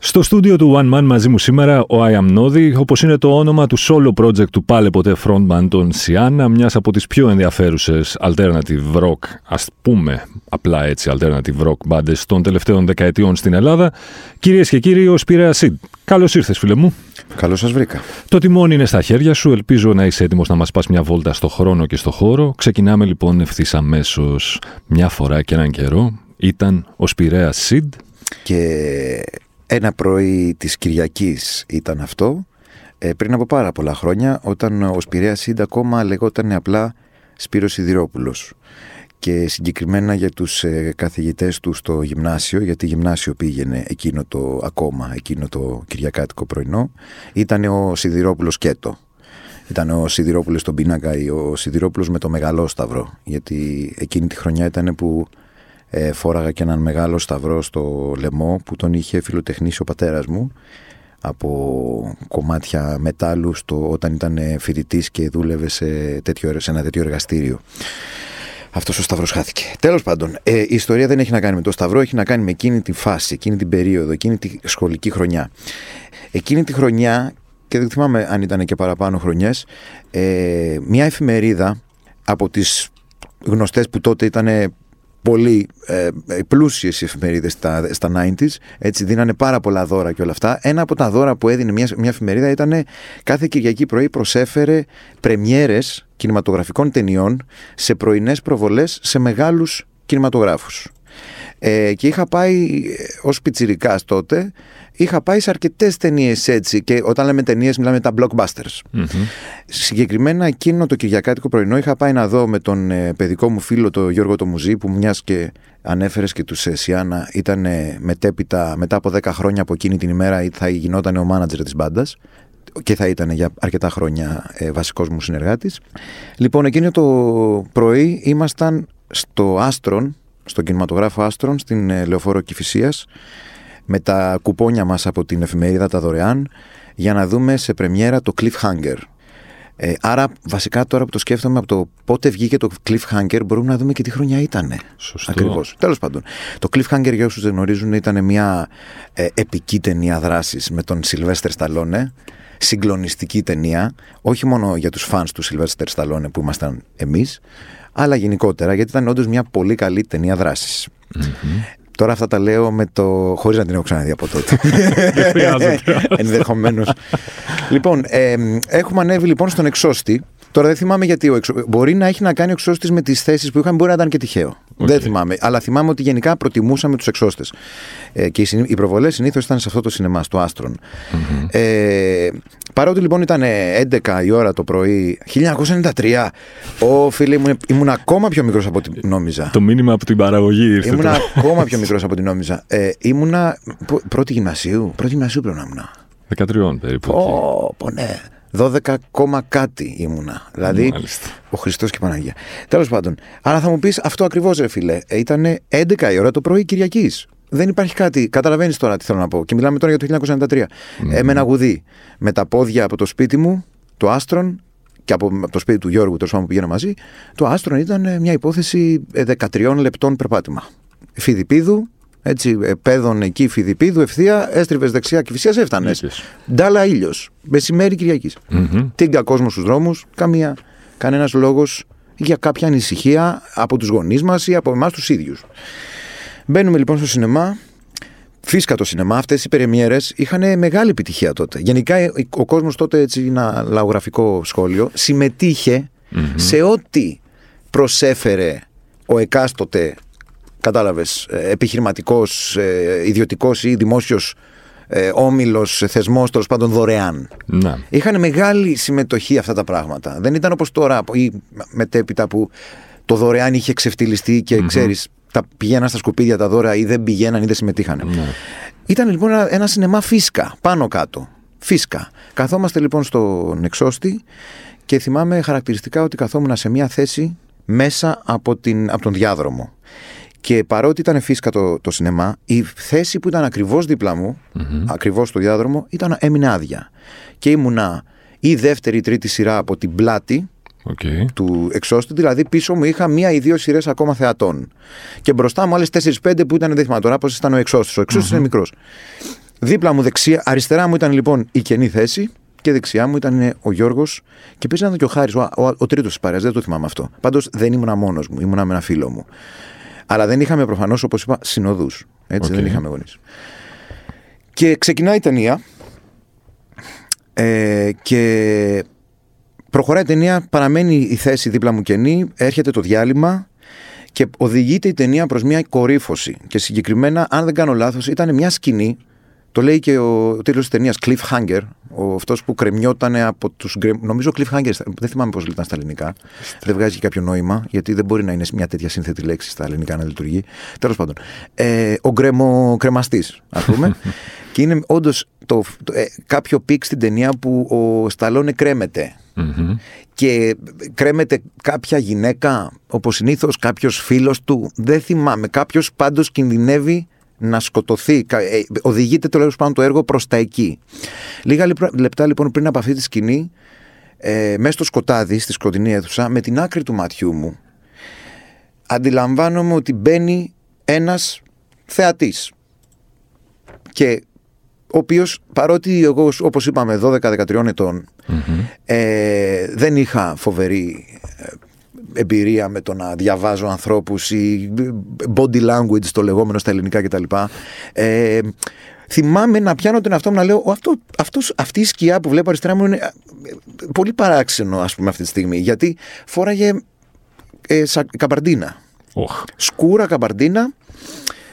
Στο στούντιο του One Man μαζί μου σήμερα ο I Am Nodi, όπως είναι το όνομα του solo project του πάλε ποτέ frontman των Siana, μιας από τις πιο ενδιαφέρουσες alternative rock, ας πούμε απλά έτσι alternative rock μπάντες των τελευταίων δεκαετιών στην Ελλάδα. Κυρίες και κύριοι, ο Σπυρέα Σιντ. Καλώς ήρθες, φίλε μου. Καλώς σας βρήκα. Το τιμόνι είναι στα χέρια σου. Ελπίζω να είσαι έτοιμος να μας πας μια βόλτα στο χρόνο και στο χώρο. Ξεκινάμε λοιπόν ευθύς αμέσως. Μια φορά και έναν καιρό ήταν ο Σπυρέα Σιντ. Και ένα πρωί της Κυριακής ήταν αυτό, ε, πριν από πάρα πολλά χρόνια, όταν ο Σπυρέας Σίντα ακόμα λεγόταν απλά Σπύρος Σιδηρόπουλος. Και συγκεκριμένα για τους ε, καθηγητές του στο γυμνάσιο, γιατί γυμνάσιο πήγαινε εκείνο το ακόμα, εκείνο το Κυριακάτικο πρωινό, ήταν ο Σιδηρόπουλος Κέτο. Ήταν ο Σιδηρόπουλος στον πίνακα ή ο Σιδηρόπουλος με το μεγαλό σταυρό, γιατί εκείνη τη χρονιά ήταν που ε, φόραγα και έναν μεγάλο σταυρό στο λαιμό που τον είχε φιλοτεχνήσει ο πατέρας μου από κομμάτια μετάλλου στο, όταν ήταν φοιτητής και δούλευε σε, τέτοιο, σε ένα τέτοιο εργαστήριο. Αυτός ο Σταυρός χάθηκε. Τέλος πάντων, ε, η ιστορία δεν έχει να κάνει με το Σταυρό, έχει να κάνει με εκείνη τη φάση, εκείνη την περίοδο, εκείνη τη σχολική χρονιά. Εκείνη τη χρονιά, και δεν θυμάμαι αν ήταν και παραπάνω χρονιές, ε, μια εφημερίδα από τις γνωστές που τότε ήταν πολύ ε, πλούσιες εφημερίδες στα, στα 90s, έτσι δίνανε πάρα πολλά δώρα και όλα αυτά. Ένα από τα δώρα που έδινε μια, μια εφημερίδα ήταν κάθε Κυριακή πρωί προσέφερε πρεμιέρες κινηματογραφικών ταινιών σε πρωινές προβολές σε μεγάλους κινηματογράφους. Ε, και είχα πάει ε, ως πιτσιρικάς τότε είχα πάει σε αρκετές ταινίες έτσι. Και όταν λέμε ταινίες, μιλάμε τα blockbusters. Συγκεκριμένα εκείνο το Κυριακάτικο πρωινό είχα πάει να δω με τον ε, παιδικό μου φίλο, τον Γιώργο το Μουζή, που μιας και ανέφερες και τους ε, Σιάννα, ήταν μετέπειτα, μετά από 10 χρόνια από εκείνη την ημέρα, θα γινόταν ο μάνατζερ της μπάντας και θα ήταν για αρκετά χρόνια ε, βασικός μου συνεργάτης. Λοιπόν, εκείνο το πρωί ήμασταν στο Άστρον, στον κινηματογράφο Άστρον, στην ε, Λεωφόρο Κηφισίας, με τα κουπόνια μας από την εφημερίδα τα δωρεάν για να δούμε σε πρεμιέρα το Cliffhanger. Ε, άρα βασικά τώρα που το σκέφτομαι από το πότε βγήκε το Cliffhanger μπορούμε να δούμε και τι χρονιά ήταν. Σωστό. Ακριβώς. Τέλος πάντων. Το Cliffhanger για όσους δεν γνωρίζουν ήταν μια ε, επική ταινία δράσης με τον Sylvester Stallone. Συγκλονιστική ταινία, όχι μόνο για τους φανς του Sylvester Stallone που ήμασταν εμείς, αλλά γενικότερα γιατί ήταν όντως μια πολύ καλή ταινία δράσης. Τώρα αυτά τα λέω με το. χωρίς να την έχω ξαναδεί από τότε. Ενδεχομένως. λοιπόν, ε, έχουμε ανέβει λοιπόν στον εξώστη. Τώρα δεν θυμάμαι γιατί ο εξω... Μπορεί να έχει να κάνει ο εξώστης με τις θέσεις που είχαμε, μπορεί να ήταν και τυχαίο. Okay. Δεν θυμάμαι. Αλλά θυμάμαι ότι γενικά προτιμούσαμε τους εξώστες. Ε, και οι, οι προβολές συνήθως ήταν σε αυτό το σινεμά, στο Άστρον. Mm-hmm. Ε, Παρότι λοιπόν ήταν 11 η ώρα το πρωί, 1993, ο φίλε μου ήμουν ακόμα πιο μικρός από ό,τι νόμιζα. Το μήνυμα από την παραγωγή ήρθε. Ήμουν ακόμα πιο μικρός από ό,τι νόμιζα. Ε, ήμουνα πρώτη γυμνασίου. Πρώτη γυμνασίου πρέπει να ήμουν. 13 περίπου. Ω, oh, ναι. 12 κόμμα κάτι ήμουνα. Δηλαδή, Μάλιστα. ο Χριστός και η Παναγία. Τέλος πάντων. Αλλά θα μου πεις αυτό ακριβώς, ρε φίλε. Ήταν 11 η ώρα το πρωί Κυριακής. Δεν υπάρχει κάτι. Καταλαβαίνεις τώρα τι θέλω να πω. Και μιλάμε τώρα για το 1993. Mm. Ε, με ένα γουδί. Με τα πόδια από το σπίτι μου, το Άστρον, και από, το σπίτι του Γιώργου, τέλος που πηγαίνα μαζί, το Άστρον ήταν ε, μια υπόθεση 13 ε, λεπτών περπάτημα. Φιδιπίδου, έτσι, παιδών εκεί, Φιδιπίδου, ευθεία, έστριβες δεξιά και φυσικά έφτανε. Ντάλα ήλιος. Μεσημέρι Κυριακής. Mm-hmm. Τίγκα κόσμο στους δρόμους, καμία, κανένας λόγος για κάποια ανησυχία από τους γονείς μας ή από εμάς τους ίδιους. Μπαίνουμε λοιπόν στο σινεμά. Φύσκα το σινεμά, αυτές οι περιμιέρε είχαν μεγάλη επιτυχία τότε. Γενικά ο κόσμος τότε, έτσι, ένα λαογραφικό σχόλιο, σε ό,τι προσέφερε ο εκάστοτε, κατάλαβες, επιχειρηματικός, ε, ιδιωτικός ή δημόσιος ε, όμιλος, θεσμός, τέλος πάντων δωρεάν. Να. Είχαν μεγάλη συμμετοχή αυτά τα πράγματα. Δεν ήταν όπως τώρα ή μετέπειτα που το δωρεάν είχε ξεφτυλιστεί και mm ξέρεις, τα πηγαίναν στα σκουπίδια τα δώρα ή δεν πηγαίναν ή δεν συμμετείχαν. Ναι. Ήταν λοιπόν ένα, ένα σινεμά φίσκα, πάνω κάτω. Φίσκα. Καθόμαστε λοιπόν στον εξώστη και θυμάμαι χαρακτηριστικά ότι καθόμουν σε μια θέση μέσα από, την, από τον διάδρομο. Και παρότι ήταν φύσκα το, το σινεμά, η θέση που ήταν ακριβώς δίπλα μου, mm ακριβώς στο διάδρομο, ήταν, έμεινε άδεια. Και ήμουνα η δεύτερη ή τρίτη σειρά από την πλάτη Okay. του εξώστη, δηλαδή πίσω μου είχα μία ή δύο σειρές ακόμα θεατών. Και μπροστά μου άλλες 4-5 που ήταν, δεν θυμάμαι τώρα πώς ήταν ο εξώστη. Ο εξωστη είναι μικρός. Δίπλα μου δεξιά, αριστερά μου ήταν λοιπόν η κενή θέση και δεξιά μου ήταν ο Γιώργος και πίσω ήταν και ο Χάρης, ο, ο, ο τρίτος της παρέας. Δεν το θυμάμαι αυτό. Πάντως δεν ήμουν μόνος μου, ήμουνα με ένα φίλο μου. Αλλά δεν είχαμε προφανώς, όπως είπα, συνοδούς. Έτσι, δεν είχαμε γονείς. Και ξεκινάει η ταινία. Ε, και προχωράει η ταινία, παραμένει η θέση δίπλα μου κενή, έρχεται το διάλειμμα και οδηγείται η ταινία προς μια κορύφωση. Και συγκεκριμένα, αν δεν κάνω λάθος, ήταν μια σκηνή το λέει και ο, ο τίτλος της ταινίας Cliffhanger, αυτός που κρεμιόταν από τους. Νομίζω Cliffhanger, δεν θυμάμαι πώς ήταν στα ελληνικά. Δεν βγάζει και κάποιο νόημα, γιατί δεν μπορεί να είναι μια τέτοια σύνθετη λέξη στα ελληνικά να λειτουργεί. Τέλος πάντων. Ε, Ο Γκρεμοκρεμαστής, ας πούμε. και είναι όντως το, ε, κάποιο peak στην ταινία που ο Σταλόνε κρέμεται. Και κρέμεται κάποια γυναίκα, όπως συνήθως κάποιος φίλος του, δεν θυμάμαι. Κάποιος πάντως κινδυνεύει να σκοτωθεί. Ε, οδηγείται το πάνω το έργο προς τα εκεί. Λίγα λεπτά λοιπόν πριν από αυτή τη σκηνή, ε, μέσα στο σκοτάδι, στη σκοτεινή αίθουσα, με την άκρη του ματιού μου, αντιλαμβάνομαι ότι μπαίνει ένας θεατής. Και ο οποίος, παρότι εγώ, όπως είπαμε, 12-13 ετων ε, δεν είχα φοβερή ε, εμπειρία με το να διαβάζω ανθρώπους ή body language το λεγόμενο στα ελληνικά κτλ. Ε, θυμάμαι να πιάνω τον εαυτό μου να λέω αυτό, αυτός, αυτή η σκιά που βλέπω αριστερά μου είναι ε, πολύ παράξενο ας πούμε αυτή τη στιγμή γιατί φόραγε ε, καμπαρντίνα. Oh. Σκούρα καμπαρντίνα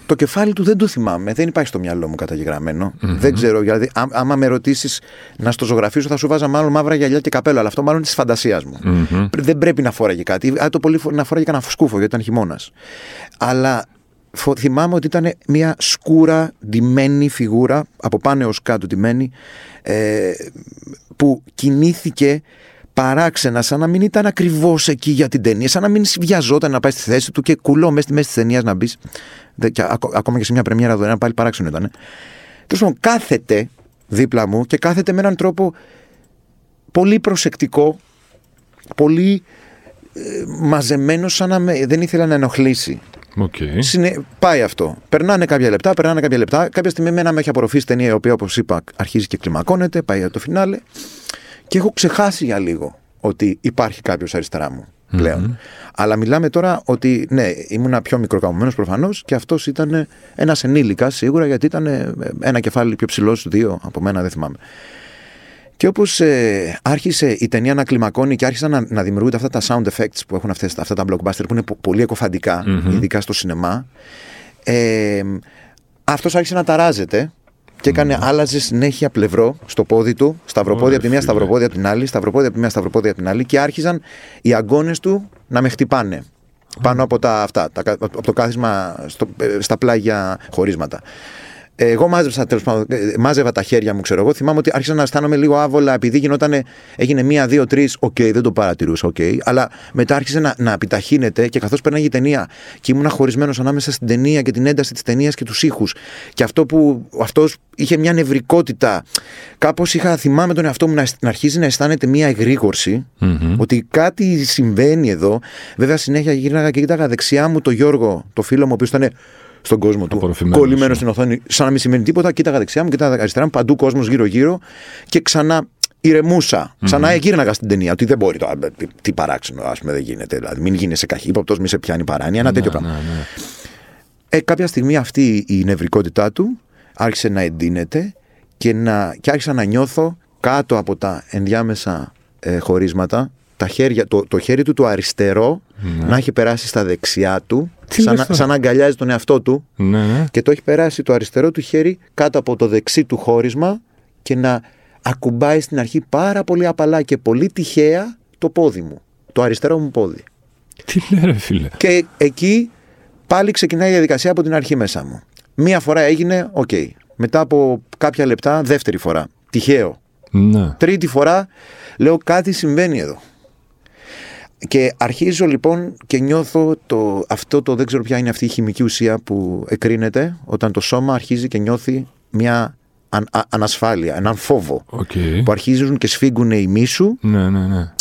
το κεφάλι του δεν το θυμάμαι, δεν υπάρχει στο μυαλό μου καταγεγραμμένο. Δεν ξέρω, δηλαδή, άμα με ρωτήσεις να στο ζωγραφίσω, θα σου βάζα μάλλον μαύρα γυαλιά και καπέλο, αλλά αυτό μάλλον είναι της φαντασίας μου. Δεν πρέπει να φόραγε κάτι. Αν το πολύ να φόραγε κανένα σκούφο, γιατί ήταν χειμώνας. Αλλά θυμάμαι ότι ήταν μια σκούρα ντυμένη φιγούρα, από πάνω έως κάτω ντυμένη, ε, που κινήθηκε παράξενα, σαν να μην ήταν ακριβώς εκεί για την ταινία, σαν να μην βιαζόταν να πάει στη θέση του και κουλό μέσα στη μέση τη ταινία να μπεις. Ακόμα και σε μια πρεμιέρα δωρεάν, πάλι παράξενο ήταν. Τέλος πάντων, κάθεται δίπλα μου και κάθεται με έναν τρόπο πολύ προσεκτικό, πολύ ε, μαζεμένο, σαν να με, δεν ήθελα να ενοχλήσει. Okay. Συνε... Πάει αυτό. Περνάνε κάποια λεπτά, περνάνε κάποια λεπτά. Κάποια στιγμή με με έχει απορροφήσει ταινία η οποία, όπως είπα, αρχίζει και κλιμακώνεται, πάει για το φινάλε. Και έχω ξεχάσει για λίγο ότι υπάρχει κάποιος αριστερά μου πλέον. Αλλά μιλάμε τώρα ότι ναι, ήμουν πιο μικροκαμωμένος προφανώς και αυτός ήταν ένας ενήλικας σίγουρα γιατί ήταν ένα κεφάλι πιο ψηλός, δύο από μένα, δεν θυμάμαι. Και όπως ε, άρχισε η ταινία να κλιμακώνει και άρχισαν να, να δημιουργούνται αυτά τα sound effects που έχουν αυτές, αυτά τα blockbuster που είναι πολύ εκοφαντικά, ειδικά στο σινεμά, ε, αυτός άρχισε να ταράζεται και έκανε, mm. άλλαζε συνέχεια πλευρό στο πόδι του, σταυροπόδια από τη μία, σταυροπόδια από την άλλη, σταυροπόδια από τη μία, σταυροπόδια από την άλλη και άρχιζαν οι αγκώνες του να με χτυπάνε. Πάνω από, τα, αυτά, τα, από το κάθισμα στο, ε, στα πλάγια χωρίσματα. Εγώ μάζεψα, τέλος πάντων, ε, μάζευα τα χέρια μου, ξέρω εγώ. Θυμάμαι ότι άρχισα να αισθάνομαι λίγο άβολα επειδή γινόταν, έγινε μία, δύο, τρεις. OK, okay, δεν το παρατηρούσα, OK. Okay, αλλά μετά άρχισε να, να επιταχύνεται και καθώς περνάει η ταινία και ήμουν χωρισμένος ανάμεσα στην ταινία και την ένταση της ταινίας και τους ήχους. Και αυτό που αυτός είχε μια νευρικότητα. Κάπως είχα, θυμάμαι τον εαυτό μου να, να αρχίζει να αισθάνεται μια εγρήγορση, mm-hmm. ότι κάτι συμβαίνει εδώ. Βέβαια, συνέχεια γύρναγα και κοίταγα δεξιά μου το Γιώργο, το φίλο μου, ο οποίος ήταν στον κόσμο του. Κολλημένος στην οθόνη, σαν να μην σημαίνει τίποτα. Κοίταγα δεξιά μου, κοίταγα αριστερά μου, παντού κόσμος γύρω-γύρω και ξανά ηρεμούσα. Ξανά mm-hmm. εγείρναγα στην ταινία. Ότι δεν μπορεί το. Τι, τι παράξενο, ας πούμε, δεν γίνεται. Δηλαδή, μην γίνεσαι καχύποπτος, μην σε πιάνει παράνοια. Ένα ναι, τέτοιο πράγμα. Ναι, ναι. Ε, κάποια στιγμή αυτή η νευρικότητά του άρχισε να εντείνεται και, να, και άρχισα να νιώθω κάτω από τα ενδιάμεσα ε, χωρίσματα τα χέρια, το, το χέρι του το αριστερό ναι. να έχει περάσει στα δεξιά του σαν, σαν να αγκαλιάζει τον εαυτό του ναι, ναι. και το έχει περάσει το αριστερό του χέρι κάτω από το δεξί του χώρισμα και να ακουμπάει στην αρχή πάρα πολύ απαλά και πολύ τυχαία το πόδι μου, το αριστερό μου πόδι. Τι λέει φίλε. Και εκεί πάλι ξεκινάει η διαδικασία από την αρχή μέσα μου. Μία φορά έγινε, OK. Okay. Μετά από κάποια λεπτά, δεύτερη φορά. Τυχαίο. Ναι. Τρίτη φορά, λέω κάτι συμβαίνει εδώ. Και αρχίζω λοιπόν και νιώθω το, αυτό το δεν ξέρω ποια είναι αυτή η χημική ουσία που εκκρίνεται όταν το σώμα αρχίζει και νιώθει μια αν, α, ανασφάλεια, έναν φόβο Okay. που αρχίζουν και σφίγγουν οι μύες σου Ναι, ναι, ναι.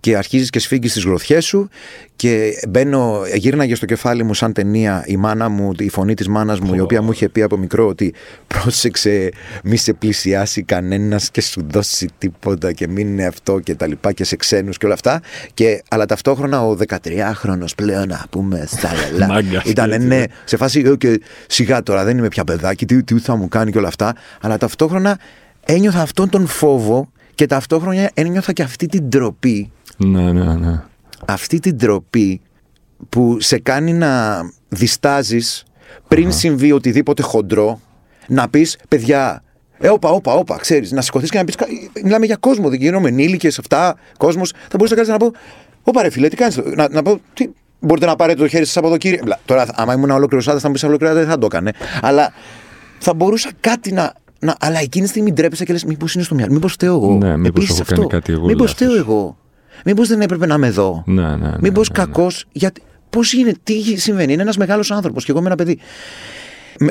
Και αρχίζεις και σφίγγεις τις γροθιές σου και μπαίνω, γύρναγε στο κεφάλι μου σαν ταινία η μάνα μου, η φωνή της μάνας μου η οποία μου είχε πει από μικρό ότι πρόσεξε μη σε πλησιάσει κανένας και σου δώσει τίποτα και μην είναι αυτό και τα λοιπά και σε ξένους και όλα αυτά και, αλλά ταυτόχρονα ο 13χρονος πλέον να πούμε στα λελά Μάγκας ήταν έτσι, ναι, ναι. σε φάση «Ε, και σιγά τώρα δεν είμαι πια παιδάκι τι, τι θα μου κάνει και όλα αυτά αλλά ταυτόχρονα ένιωθα αυτόν τον φόβο και ταυτόχρονα ένιωθα και αυτή την τροπή Ναι, ναι, ναι. αυτή την τροπή που σε κάνει να διστάζεις πριν συμβεί οτιδήποτε χοντρό να πεις παιδιά ε, όπα, όπα, όπα, ξέρεις, να σηκωθείς και να πεις κα- μιλάμε για κόσμο, δεν γίνομαι ενήλικες αυτά, κόσμος, θα μπορείς να κάνεις να πω όπα ρε φίλε, τι κάνεις, να, να πω, τι, μπορείτε να πάρετε το χέρι σας από εδώ κύριε, Μπλα, τώρα άμα ήμουν ολόκληρος άντρας θα μου πεις ολόκληρο άντρα, δεν θα το έκανε, αλλά θα μπορούσα κάτι να, να αλλά εκείνη τη στιγμή ντρέπεσαι και λες μήπως είναι στο μυαλό, μήπως φταίω εγώ, Ναι, μήπως Επίσης έχω κάνει αυτό. κάτι εγώ μήπως λάθος. φταίω εγώ, μήπως δεν έπρεπε να είμαι εδώ, Ναι, ναι, ναι, Μήπως ναι, ναι. κακός, γιατί. Πώς είναι, τι συμβαίνει, είναι ένας μεγάλος άνθρωπος και εγώ είμαι ένα παιδί.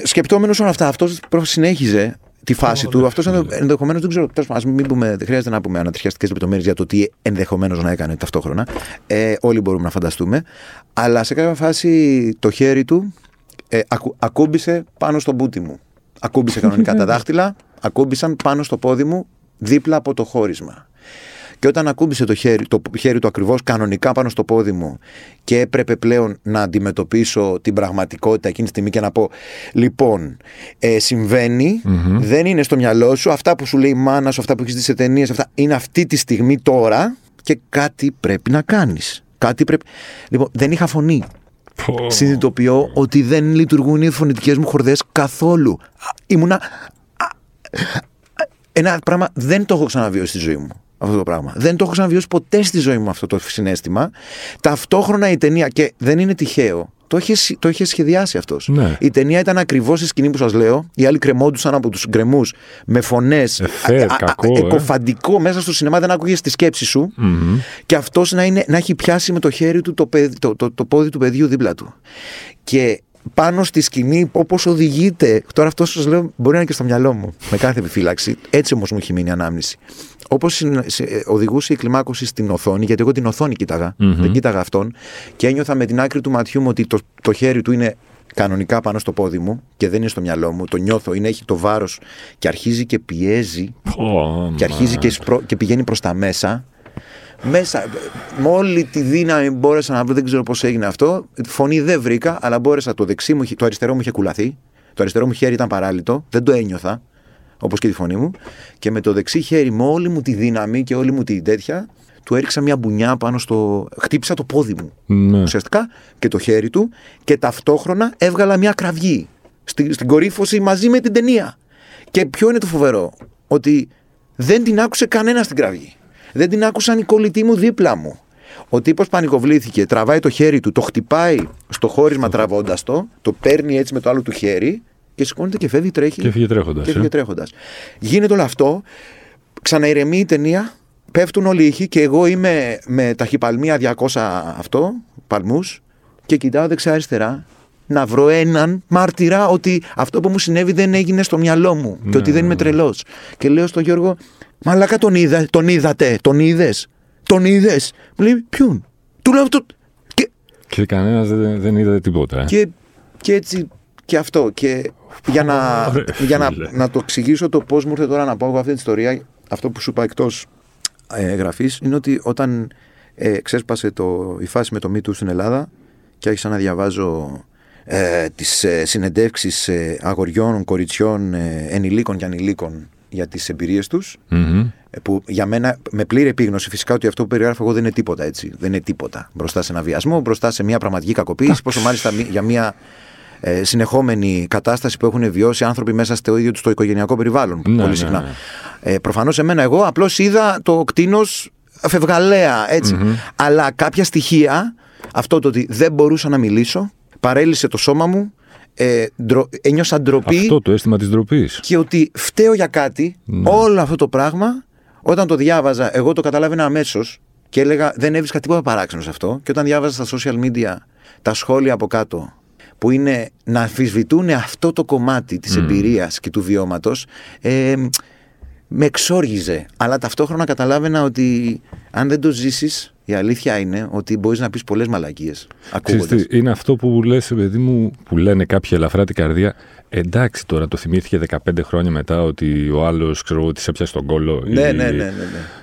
Σκεπτόμενος όλα αυτά, αυτός συνέχιζε τη φάση του. Αυτός ενδεχομένως δεν ξέρω. Τέλος πάντων, μην πούμε, δεν χρειάζεται να πούμε ανατριχιαστικές λεπτομέρειες για το τι ενδεχομένως να έκανε ταυτόχρονα. Ε, όλοι μπορούμε να φανταστούμε. Αλλά σε κάποια φάση το χέρι του ε, ακου, ακούμπησε πάνω στο μπούτι μου. Ακούμπησε κανονικά τα δάχτυλα, ακούμπησαν πάνω στο πόδι μου δίπλα από το χώρισμα. Και όταν ακούμπησε το χέρι, το χέρι του ακριβώς κανονικά πάνω στο πόδι μου και έπρεπε πλέον να αντιμετωπίσω την πραγματικότητα εκείνη τη στιγμή και να πω λοιπόν, ε, συμβαινει δεν είναι στο μυαλό σου, αυτά που σου λέει η μάνα σου, αυτά που έχεις δει σε ταινίες, αυτά είναι αυτή τη στιγμή τώρα και κάτι πρέπει να κάνεις. Κάτι πρέπει... Λοιπόν, δεν είχα φωνή. Πω. Συνειδητοποιώ ότι δεν λειτουργούν οι φωνητικές μου χορδές καθόλου. Α, Ήμουνα... α, α, Ένα πράγμα δεν το έχω ξαναβιώσει στη ζωή μου. Αυτό το πράγμα. Δεν το έχω ξαναβιώσει ποτέ στη ζωή μου αυτό το συνέστημα. Ταυτόχρονα η ταινία, και δεν είναι τυχαίο, το είχε, συ- το είχε σχεδιάσει αυτός. Ναι. Η ταινία ήταν ακριβώς η σκηνή που σας λέω. Οι άλλοι κρεμόντουσαν από τους γκρεμούς με φωνές. Εφέ, κακό, ε. εκοφαντικό μέσα στο σινεμά, δεν άκουγες τη σκέψη σου. Μμμ. Και αυτός να, είναι, να έχει πιάσει με το χέρι του το, παιδ- το, το, το πόδι του παιδιού δίπλα του. Και πάνω στη σκηνή, όπως οδηγείται. Τώρα αυτό σας λέω μπορεί να είναι και στο μυαλό μου, με κάθε επιφύλαξη. Έτσι όμως μου έχει μείνει η ανάμνηση. Όπως οδηγούσε η κλιμάκωση στην οθόνη, γιατί εγώ την οθόνη κοίταγα, δεν κοίταγα αυτόν, και ένιωθα με την άκρη του ματιού μου ότι το, το χέρι του είναι κανονικά πάνω στο πόδι μου και δεν είναι στο μυαλό μου. Το νιώθω, είναι, έχει το βάρος και αρχίζει και πιέζει Πω, και αρχίζει μα. και, σπρο- και πηγαίνει προς τα μέσα. Μέσα, με όλη τη δύναμη μπόρεσα να βρω, δεν ξέρω πώς έγινε αυτό. Φωνή δεν βρήκα, αλλά μπόρεσα το δεξί μου, είχε- το αριστερό μου είχε κουλαθεί. Το αριστερό μου χέρι ήταν παράλυτο, δεν το ένιωθα, όπως και τη φωνή μου. Και με το δεξί χέρι, με όλη μου τη δύναμη και όλη μου τη τέτοια, του έριξα μια μπουνιά πάνω στο. Χτύπησα το πόδι μου Ναι. ουσιαστικά και το χέρι του και ταυτόχρονα έβγαλα μια κραυγή στη, στην κορύφωση μαζί με την ταινία. Και ποιο είναι το φοβερό, ότι δεν την άκουσε κανένας στην κραυγή. Δεν την άκουσαν οι κολλητοί μου δίπλα μου. Ο τύπος πανικοβλήθηκε, τραβάει το χέρι του, το χτυπάει στο χώρισμα τραβώντας το, το παίρνει έτσι με το άλλο του χέρι και σηκώνεται και φεύγει, τρέχει. Και έφυγε τρέχοντας, Και έφυγε ε. τρέχοντας. Γίνεται όλο αυτό, ξαναειρεμεί η ταινία, πέφτουν όλοι οι ήχοι και εγώ είμαι με ταχυπαλμία 200 αυτό, παλμούς και κοιτάω δεξιά-αριστερά να βρω έναν μάρτυρα ότι αυτό που μου συνέβη δεν έγινε στο μυαλό μου και ότι δεν είμαι τρελός. Και λέω στον Γιώργο, μαλάκα τον, είδα, τον είδατε, τον είδες, τον είδες. Μου λέει, ποιον; Του λέω αυτό. Και, Και κανένας δεν, δεν είδε τίποτα. ε. και, και έτσι και αυτό. Και για να, Ωραία, για να, φίλε. να το εξηγήσω το πώς μου ήρθε τώρα να πω εγώ αυτή την ιστορία, αυτό που σου είπα εκτός ε, γραφής, είναι ότι όταν ε, ξέσπασε το, η φάση με το Me Too στην Ελλάδα και άρχισα να διαβάζω ε, τις ε, συνεντεύξεις ε, αγοριών, κοριτσιών, ε, ενηλίκων και ανηλίκων για τις εμπειρίες τους Μμμ. ε, που για μένα με πλήρη επίγνωση φυσικά ότι αυτό που περιγράφω εγώ δεν είναι τίποτα έτσι. Δεν είναι τίποτα μπροστά σε ένα βιασμό, μπροστά σε μια πραγματική κακοποίηση, πόσο μάλιστα μη- για μια ε, συνεχόμενη κατάσταση που έχουν βιώσει άνθρωποι μέσα στο ίδιο τους το οικογενειακό περιβάλλον. Ναι, πολύ ναι, συχνά. ναι. Ε, Προφανώς εμένα, εγώ απλώς είδα το κτίνος φευγαλέα έτσι. Αλλά κάποια στοιχεία, αυτό το ότι δεν μπορούσα να μιλήσω, παρέλυσε το σώμα μου, ε, ντρο- ένιωσα ντροπή Αυτό το αίσθημα της ντροπής. και ότι φταίω για κάτι, Ναι. όλο αυτό το πράγμα, όταν το διάβαζα, εγώ το καταλάβαινα αμέσως. Και έλεγα, δεν έβρισκα τίποτα παράξενο σε αυτό. Και όταν διάβαζα στα social media τα σχόλια από κάτω, που είναι να αμφισβητούν αυτό το κομμάτι της mm. εμπειρίας και του βιώματος, ε, με εξόργιζε. Αλλά ταυτόχρονα καταλάβαινα ότι αν δεν το ζήσεις, η αλήθεια είναι ότι μπορείς να πεις πολλές μαλακίες. Είναι αυτό που λες, παιδί μου, που λένε κάποιοι ελαφρά την καρδία. Εντάξει τώρα, το θυμήθηκε 15 χρόνια μετά ότι ο άλλος, ξέρω εγώ, τη έπιασε τον κόλλο. Ναι, ναι, ναι, ναι, ναι.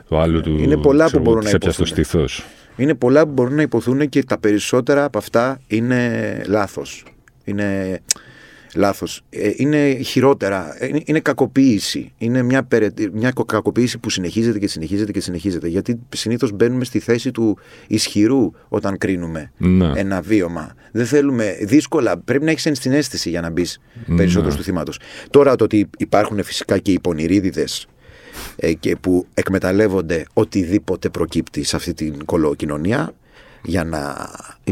Το άλλο του. Είναι πολλά που μπορούν να υποθούν. το στήθος. Είναι πολλά που μπορούν να υποθούν και τα περισσότερα από αυτά είναι λάθος. Είναι Λάθος. Ε, είναι χειρότερα. Είναι, είναι κακοποίηση. Είναι μια, μια κακοποίηση που συνεχίζεται και συνεχίζεται και συνεχίζεται. Γιατί συνήθως μπαίνουμε στη θέση του ισχυρού όταν κρίνουμε ναι. ένα βίωμα. Δεν θέλουμε. Δύσκολα. Πρέπει να έχεις ενσυναίσθηση για να μπεις ναι. περισσότερο στο θύματος. Τώρα το ότι υπάρχουν φυσικά και οι πονηρίδιδες ε, και που εκμεταλλεύονται οτιδήποτε προκύπτει σε αυτή την κολοκοινωνία για να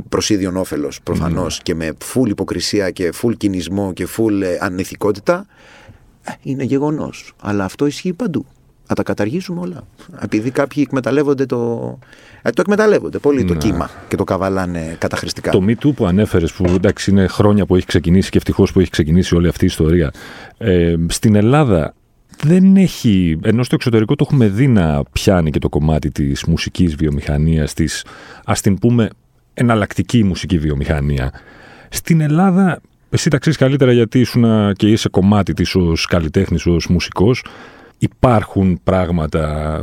προσίδιον όφελο προφανώς mm. και με φουλ υποκρισία και φουλ κινησμό και φουλ ε, ανηθικότητα, ε, είναι γεγονός. Αλλά αυτό ισχύει παντού. Να τα καταργήσουμε όλα. Επειδή κάποιοι εκμεταλλεύονται το. Ε, το εκμεταλλεύονται πολύ το ναι. κύμα και το καβαλάνε καταχρηστικά. Το Me που ανέφερες, που εντάξει είναι χρόνια που έχει ξεκινήσει και ευτυχώς που έχει ξεκινήσει όλη αυτή η ιστορία. Ε, στην Ελλάδα δεν έχει, ενώ στο εξωτερικό το έχουμε δει να πιάνει και το κομμάτι της μουσικής βιομηχανίας, της ας την πούμε εναλλακτική μουσική βιομηχανία. Στην Ελλάδα, εσύ τα ξέρεις καλύτερα γιατί ήσουν και είσαι κομμάτι της ως καλλιτέχνης, ως μουσικός, υπάρχουν πράγματα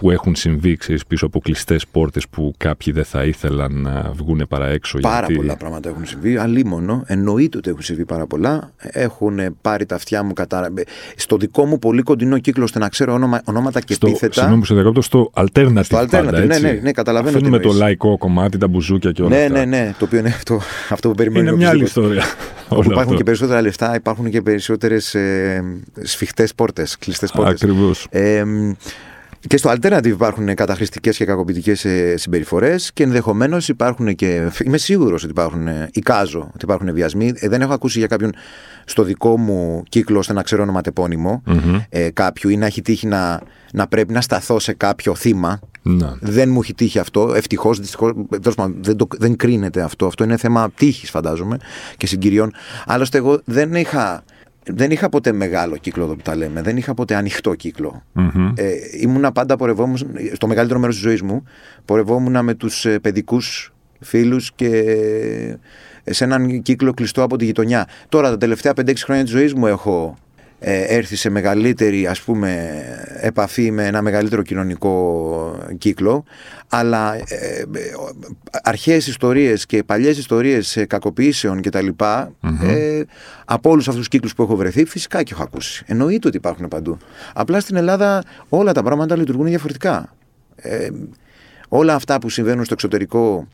που έχουν συμβεί ξέρεις, πίσω από κλειστές πόρτες που κάποιοι δεν θα ήθελαν να βγουν παρά έξω. Πάρα πολλά πράγματα έχουν συμβεί. Αλίμονο, εννοείται ότι έχουν συμβεί πάρα πολλά. Έχουν πάρει τα αυτιά μου κατά. Στο δικό μου πολύ κοντινό κύκλο, ώστε να ξέρω όνομα, ονόματα και στο, επίθετα. Συγγνώμη, στο δεκαπτώ, στο alternative. Στο alternative, πάντα, ναι, ναι, ναι, καταλαβαίνω. Αφήνουμε το λαϊκό κομμάτι, τα μπουζούκια και όλα ναι, αυτά. Ναι, ναι, το οποίο είναι αυτό, αυτό που περιμένουμε. Είναι μια άλλη ιστορία. Όπου υπάρχουν και περισσότερα λεφτά, υπάρχουν και περισσότερες ε, σφιχτές πόρτες, κλειστές πόρτες. Ακριβώς. Ε, και στο Alternative υπάρχουν καταχρηστικές και κακοποιητικές ε, συμπεριφορές και ενδεχομένως υπάρχουν και. Είμαι σίγουρος ότι υπάρχουν. Ε, εικάζω ότι υπάρχουν βιασμοί. Ε, δεν έχω ακούσει για κάποιον στο δικό μου κύκλο ώστε να ξέρω ονοματεπώνυμο mm-hmm. ε, κάποιου ή να έχει τύχει να, να πρέπει να σταθώ σε κάποιο θύμα. Να. Δεν μου έχει τύχει αυτό. Ευτυχώς, δυστυχώς. Δεν, δεν κρίνεται αυτό. Αυτό είναι θέμα τύχης, φαντάζομαι, και συγκυριών. Άλλωστε, εγώ δεν είχα δεν είχα ποτέ μεγάλο κύκλο εδώ που τα λέμε. Δεν είχα ποτέ ανοιχτό κύκλο. Mm-hmm. Ε, ήμουνα πάντα πορευόμουν, στο μεγαλύτερο μέρος της ζωής μου, πορευόμουν με τους ε, παιδικούς φίλους και ε, σε έναν κύκλο κλειστό από τη γειτονιά. Τώρα, τα τελευταία 5-6 χρόνια της ζωής μου έχω ε, έρθει σε μεγαλύτερη ας πούμε επαφή με ένα μεγαλύτερο κοινωνικό κύκλο αλλά ε, ε αρχαίες ιστορίες και παλιές ιστορίες κακοποιήσεων και τα λοιπά ε, από όλους αυτούς τους κύκλους που έχω βρεθεί φυσικά και έχω ακούσει. Εννοείται ότι υπάρχουν παντού. Απλά στην Ελλάδα όλα τα πράγματα λειτουργούν διαφορετικά. Ε, όλα αυτά που συμβαίνουν στο εξωτερικό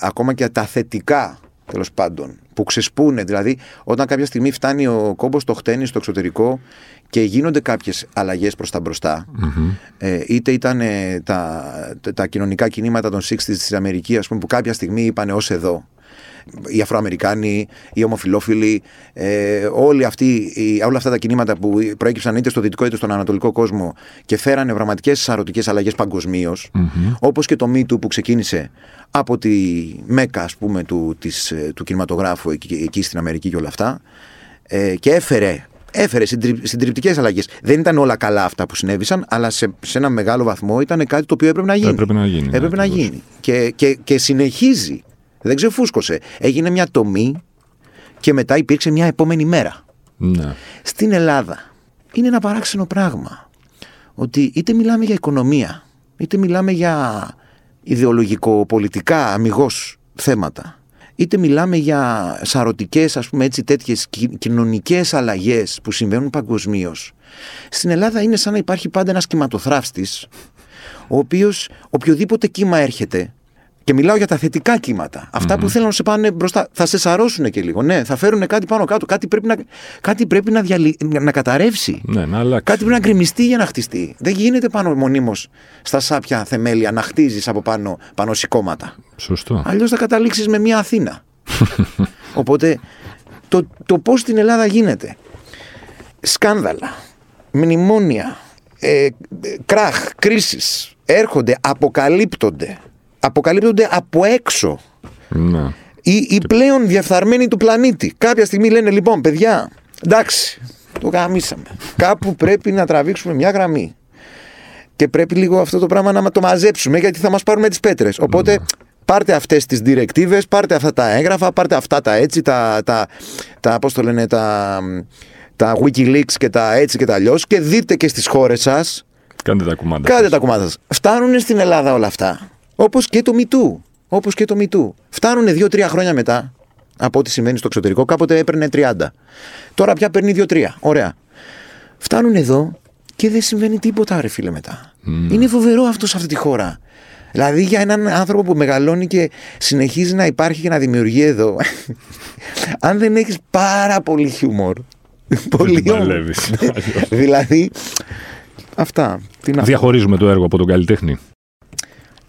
ακόμα και τα θετικά τέλος πάντων, που ξεσπούνε. Δηλαδή, όταν κάποια στιγμή φτάνει ο κόμπος στο χτένι στο εξωτερικό και γίνονται κάποιες αλλαγές προς τα μπροστα ε, είτε ήταν τα, τα, κοινωνικά κινήματα των 60 της Αμερικής, ας πούμε, που κάποια στιγμή είπαν ως εδώ οι Αφροαμερικάνοι, οι ομοφιλόφιλοι, ε, όλοι αυτοί, όλα αυτά τα κινήματα που προέκυψαν είτε στο δυτικό είτε στον ανατολικό κόσμο και φέρανε πραγματικές σαρωτικές αλλαγές παγκοσμίως, mm-hmm. όπως και το MeToo που ξεκίνησε από τη Μέκα, ας πούμε, του, της, του κινηματογράφου εκεί, εκεί στην Αμερική και όλα αυτά, ε, και έφερε έφερε συντριπτικές αλλαγές. Δεν ήταν όλα καλά αυτά που συνέβησαν, αλλά σε, σε ένα μεγάλο βαθμό ήταν κάτι το οποίο έπρεπε να γίνει. Έπρεπε να γίνει. Έπρεπε ναι, να γίνει. Και, και, και συνεχίζει δεν ξεφούσκωσε. Έγινε μια τομή και μετά υπήρξε μια επόμενη μέρα. Ναι. Στην Ελλάδα είναι ένα παράξενο πράγμα. Ότι είτε μιλάμε για οικονομία, είτε μιλάμε για ιδεολογικο-πολιτικά αμυγός θέματα, είτε μιλάμε για σαρωτικές ας πούμε έτσι τέτοιες κοινωνικές αλλαγές που συμβαίνουν παγκοσμίως. Στην Ελλάδα είναι σαν να υπάρχει πάντα ένας κυματοθράφστης ο οποίος οποιοδήποτε κύμα έρχεται και μιλάω για τα θετικά κύματα. που θέλουν να σε πάνε μπροστά. Θα σε σαρώσουν και λίγο. Ναι, θα φέρουν κάτι πάνω κάτω. Κάτι πρέπει να, κάτι πρέπει να, διαλυ... να καταρρεύσει. Ναι, να αλλάξει. Κάτι πρέπει να γκρεμιστεί για να χτιστεί. Δεν γίνεται πάνω μονίμως στα σάπια θεμέλια να χτίζεις από πάνω, πάνω σηκώματα. Σωστό. Αλλιώς θα καταλήξεις με μια Αθήνα. Οπότε το, το πώς στην Ελλάδα γίνεται. Σκάνδαλα, μνημόνια, ε, ε κράχ, κρίσεις, έρχονται, αποκαλύπτονται. Αποκαλύπτονται από έξω. Ναι. Οι, οι πλέον διαφθαρμένοι του πλανήτη. Κάποια στιγμή λένε λοιπόν, παιδιά, εντάξει, το γαμίσαμε. Κάπου πρέπει να τραβήξουμε μια γραμμή. Και πρέπει λίγο αυτό το πράγμα να το μαζέψουμε γιατί θα μας πάρουμε τις πέτρες. Οπότε πάρτε αυτές τις διρεκτίβες, πάρτε αυτά τα έγγραφα, πάρτε αυτά τα έτσι, τα, τα, τα πώς το λένε, τα, τα Wikileaks και τα έτσι και τα αλλιώς και δείτε και στις χώρες σας. Κάντε τα κουμάντα. Κάντε τα κουμάντα σας. Φτάνουν στην Ελλάδα όλα αυτά. Όπως και το MeToo. Όπως και το MeToo. Φτάνουν δύο-τρία χρόνια μετά από ό,τι σημαίνει στο εξωτερικό. Κάποτε έπαιρνε 30. Τώρα πια παίρνει 2-3. Ωραία. Φτάνουν εδώ και δεν συμβαίνει τίποτα, ρε φίλε, μετά. Είναι φοβερό αυτό σε αυτή τη χώρα. Δηλαδή για έναν άνθρωπο που μεγαλώνει και συνεχίζει να υπάρχει και να δημιουργεί εδώ. αν δεν έχεις πάρα πολύ χιούμορ. πολύ Δεν όμορφο. παλεύεις. δηλαδή. Αυτά. Τι να... Διαχωρίζουμε το έργο από τον καλλιτέχνη.